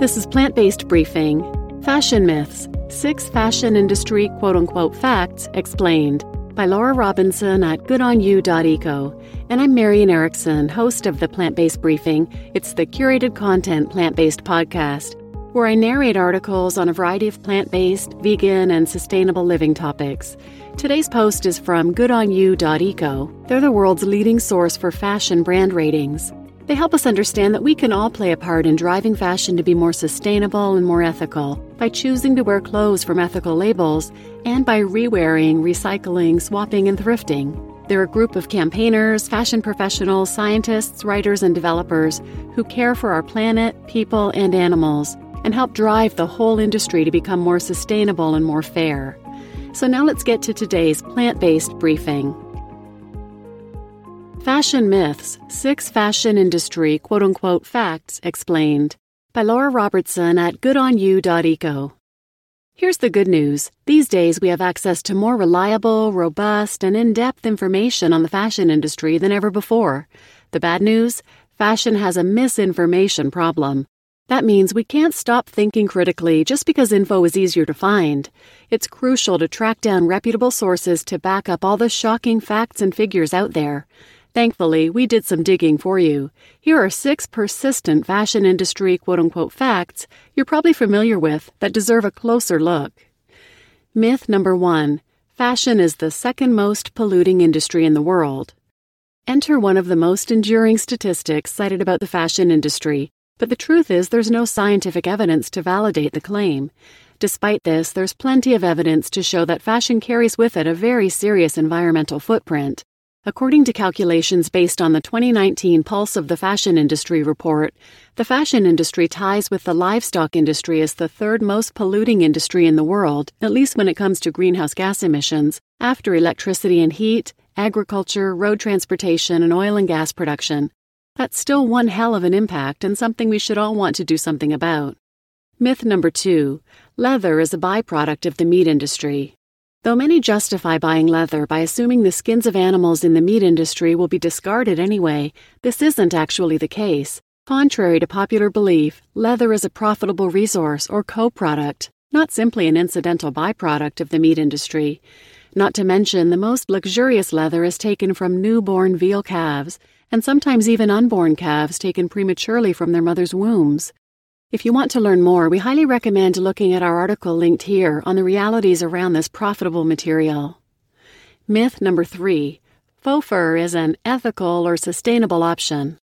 This is Plant Based Briefing Fashion Myths Six Fashion Industry Quote Unquote Facts Explained by Laura Robinson at goodonyou.eco. And I'm Marian Erickson, host of the Plant Based Briefing. It's the curated content plant based podcast where I narrate articles on a variety of plant based, vegan, and sustainable living topics. Today's post is from goodonyou.eco. They're the world's leading source for fashion brand ratings. They help us understand that we can all play a part in driving fashion to be more sustainable and more ethical by choosing to wear clothes from ethical labels and by rewearing, recycling, swapping, and thrifting. They're a group of campaigners, fashion professionals, scientists, writers, and developers who care for our planet, people, and animals and help drive the whole industry to become more sustainable and more fair. So now let's get to today's plant based briefing. Fashion Myths Six Fashion Industry Quote Unquote Facts Explained by Laura Robertson at goodonyou.eco. Here's the good news. These days, we have access to more reliable, robust, and in depth information on the fashion industry than ever before. The bad news? Fashion has a misinformation problem. That means we can't stop thinking critically just because info is easier to find. It's crucial to track down reputable sources to back up all the shocking facts and figures out there. Thankfully, we did some digging for you. Here are six persistent fashion industry quote unquote facts you're probably familiar with that deserve a closer look. Myth number one Fashion is the second most polluting industry in the world. Enter one of the most enduring statistics cited about the fashion industry, but the truth is there's no scientific evidence to validate the claim. Despite this, there's plenty of evidence to show that fashion carries with it a very serious environmental footprint. According to calculations based on the 2019 Pulse of the Fashion Industry report, the fashion industry ties with the livestock industry as the third most polluting industry in the world, at least when it comes to greenhouse gas emissions, after electricity and heat, agriculture, road transportation, and oil and gas production. That's still one hell of an impact and something we should all want to do something about. Myth number two leather is a byproduct of the meat industry. Though many justify buying leather by assuming the skins of animals in the meat industry will be discarded anyway, this isn't actually the case. Contrary to popular belief, leather is a profitable resource or co product, not simply an incidental byproduct of the meat industry. Not to mention, the most luxurious leather is taken from newborn veal calves, and sometimes even unborn calves taken prematurely from their mother's wombs. If you want to learn more, we highly recommend looking at our article linked here on the realities around this profitable material. Myth number three faux fur is an ethical or sustainable option.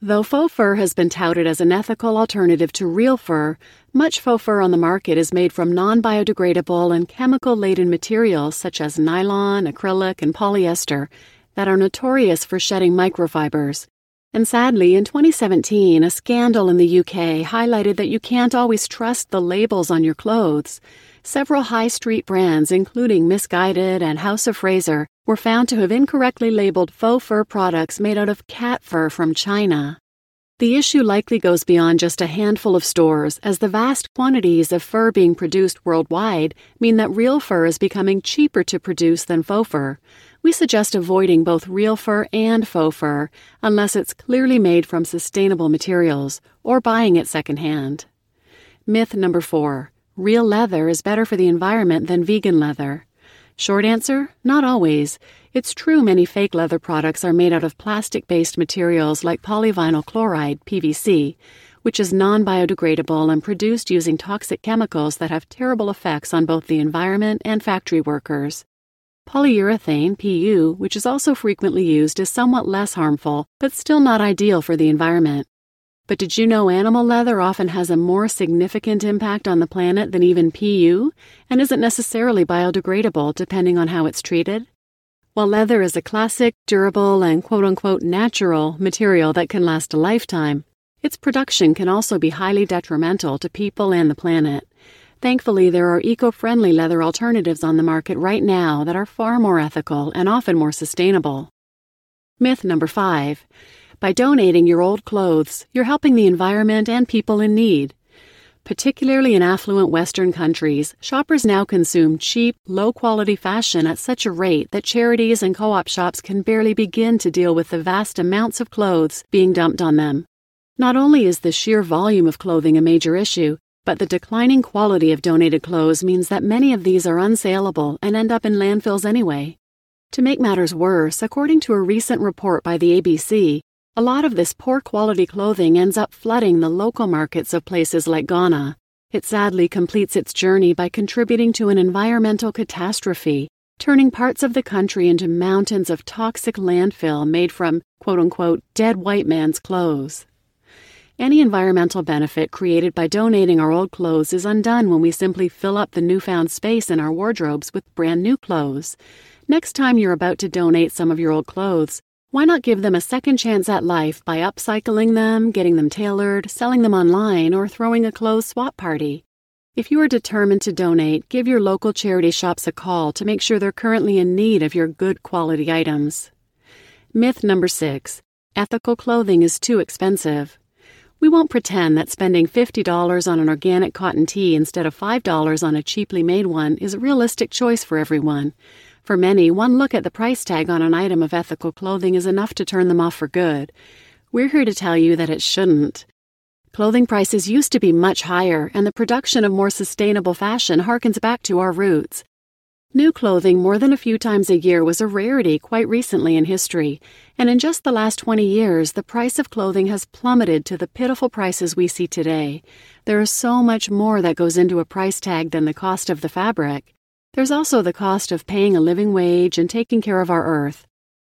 Though faux fur has been touted as an ethical alternative to real fur, much faux fur on the market is made from non biodegradable and chemical laden materials such as nylon, acrylic, and polyester that are notorious for shedding microfibers. And sadly, in 2017, a scandal in the UK highlighted that you can't always trust the labels on your clothes. Several high street brands, including Missguided and House of Fraser, were found to have incorrectly labeled faux fur products made out of cat fur from China. The issue likely goes beyond just a handful of stores, as the vast quantities of fur being produced worldwide mean that real fur is becoming cheaper to produce than faux fur we suggest avoiding both real fur and faux fur unless it's clearly made from sustainable materials or buying it secondhand. Myth number four real leather is better for the environment than vegan leather. Short answer not always. It's true many fake leather products are made out of plastic based materials like polyvinyl chloride, PVC, which is non biodegradable and produced using toxic chemicals that have terrible effects on both the environment and factory workers. Polyurethane, PU, which is also frequently used, is somewhat less harmful, but still not ideal for the environment. But did you know animal leather often has a more significant impact on the planet than even PU, and isn't necessarily biodegradable depending on how it's treated? While leather is a classic, durable, and quote unquote natural material that can last a lifetime, its production can also be highly detrimental to people and the planet. Thankfully, there are eco friendly leather alternatives on the market right now that are far more ethical and often more sustainable. Myth number five by donating your old clothes, you're helping the environment and people in need. Particularly in affluent Western countries, shoppers now consume cheap, low quality fashion at such a rate that charities and co op shops can barely begin to deal with the vast amounts of clothes being dumped on them. Not only is the sheer volume of clothing a major issue, but the declining quality of donated clothes means that many of these are unsaleable and end up in landfills anyway. To make matters worse, according to a recent report by the ABC, a lot of this poor quality clothing ends up flooding the local markets of places like Ghana. It sadly completes its journey by contributing to an environmental catastrophe, turning parts of the country into mountains of toxic landfill made from, quote unquote, dead white man's clothes. Any environmental benefit created by donating our old clothes is undone when we simply fill up the newfound space in our wardrobes with brand new clothes. Next time you're about to donate some of your old clothes, why not give them a second chance at life by upcycling them, getting them tailored, selling them online, or throwing a clothes swap party? If you are determined to donate, give your local charity shops a call to make sure they're currently in need of your good quality items. Myth number six ethical clothing is too expensive. We won't pretend that spending $50 on an organic cotton tee instead of $5 on a cheaply made one is a realistic choice for everyone. For many, one look at the price tag on an item of ethical clothing is enough to turn them off for good. We're here to tell you that it shouldn't. Clothing prices used to be much higher, and the production of more sustainable fashion harkens back to our roots. New clothing more than a few times a year was a rarity quite recently in history, and in just the last 20 years, the price of clothing has plummeted to the pitiful prices we see today. There is so much more that goes into a price tag than the cost of the fabric. There's also the cost of paying a living wage and taking care of our earth.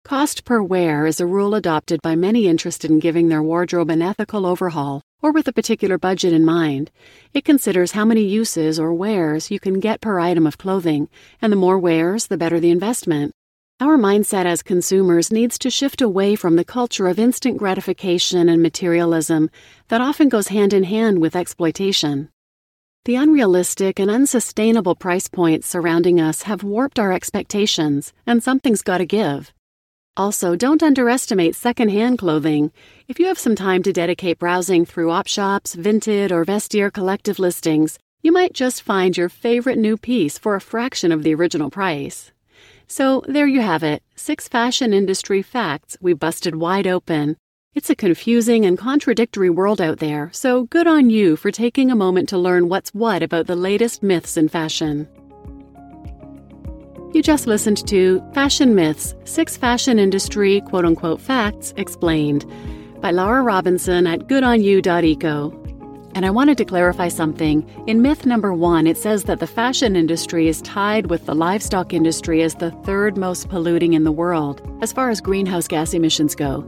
Cost per wear is a rule adopted by many interested in giving their wardrobe an ethical overhaul or with a particular budget in mind. It considers how many uses or wears you can get per item of clothing, and the more wears, the better the investment. Our mindset as consumers needs to shift away from the culture of instant gratification and materialism that often goes hand in hand with exploitation. The unrealistic and unsustainable price points surrounding us have warped our expectations, and something's got to give. Also, don't underestimate secondhand clothing. If you have some time to dedicate browsing through op shops, Vinted, or Vestiaire collective listings, you might just find your favorite new piece for a fraction of the original price. So, there you have it six fashion industry facts we busted wide open. It's a confusing and contradictory world out there, so good on you for taking a moment to learn what's what about the latest myths in fashion. You just listened to Fashion Myths Six Fashion Industry Quote Unquote Facts Explained by Laura Robinson at goodonyou.eco. And I wanted to clarify something. In myth number one, it says that the fashion industry is tied with the livestock industry as the third most polluting in the world, as far as greenhouse gas emissions go.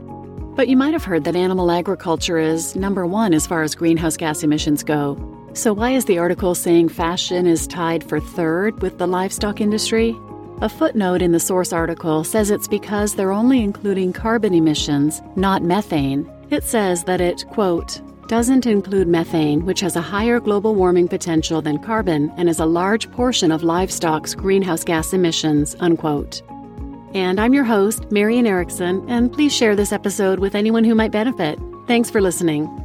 But you might have heard that animal agriculture is number one as far as greenhouse gas emissions go. So, why is the article saying fashion is tied for third with the livestock industry? A footnote in the source article says it's because they're only including carbon emissions, not methane. It says that it, quote, doesn't include methane, which has a higher global warming potential than carbon and is a large portion of livestock's greenhouse gas emissions, unquote. And I'm your host, Marian Erickson, and please share this episode with anyone who might benefit. Thanks for listening.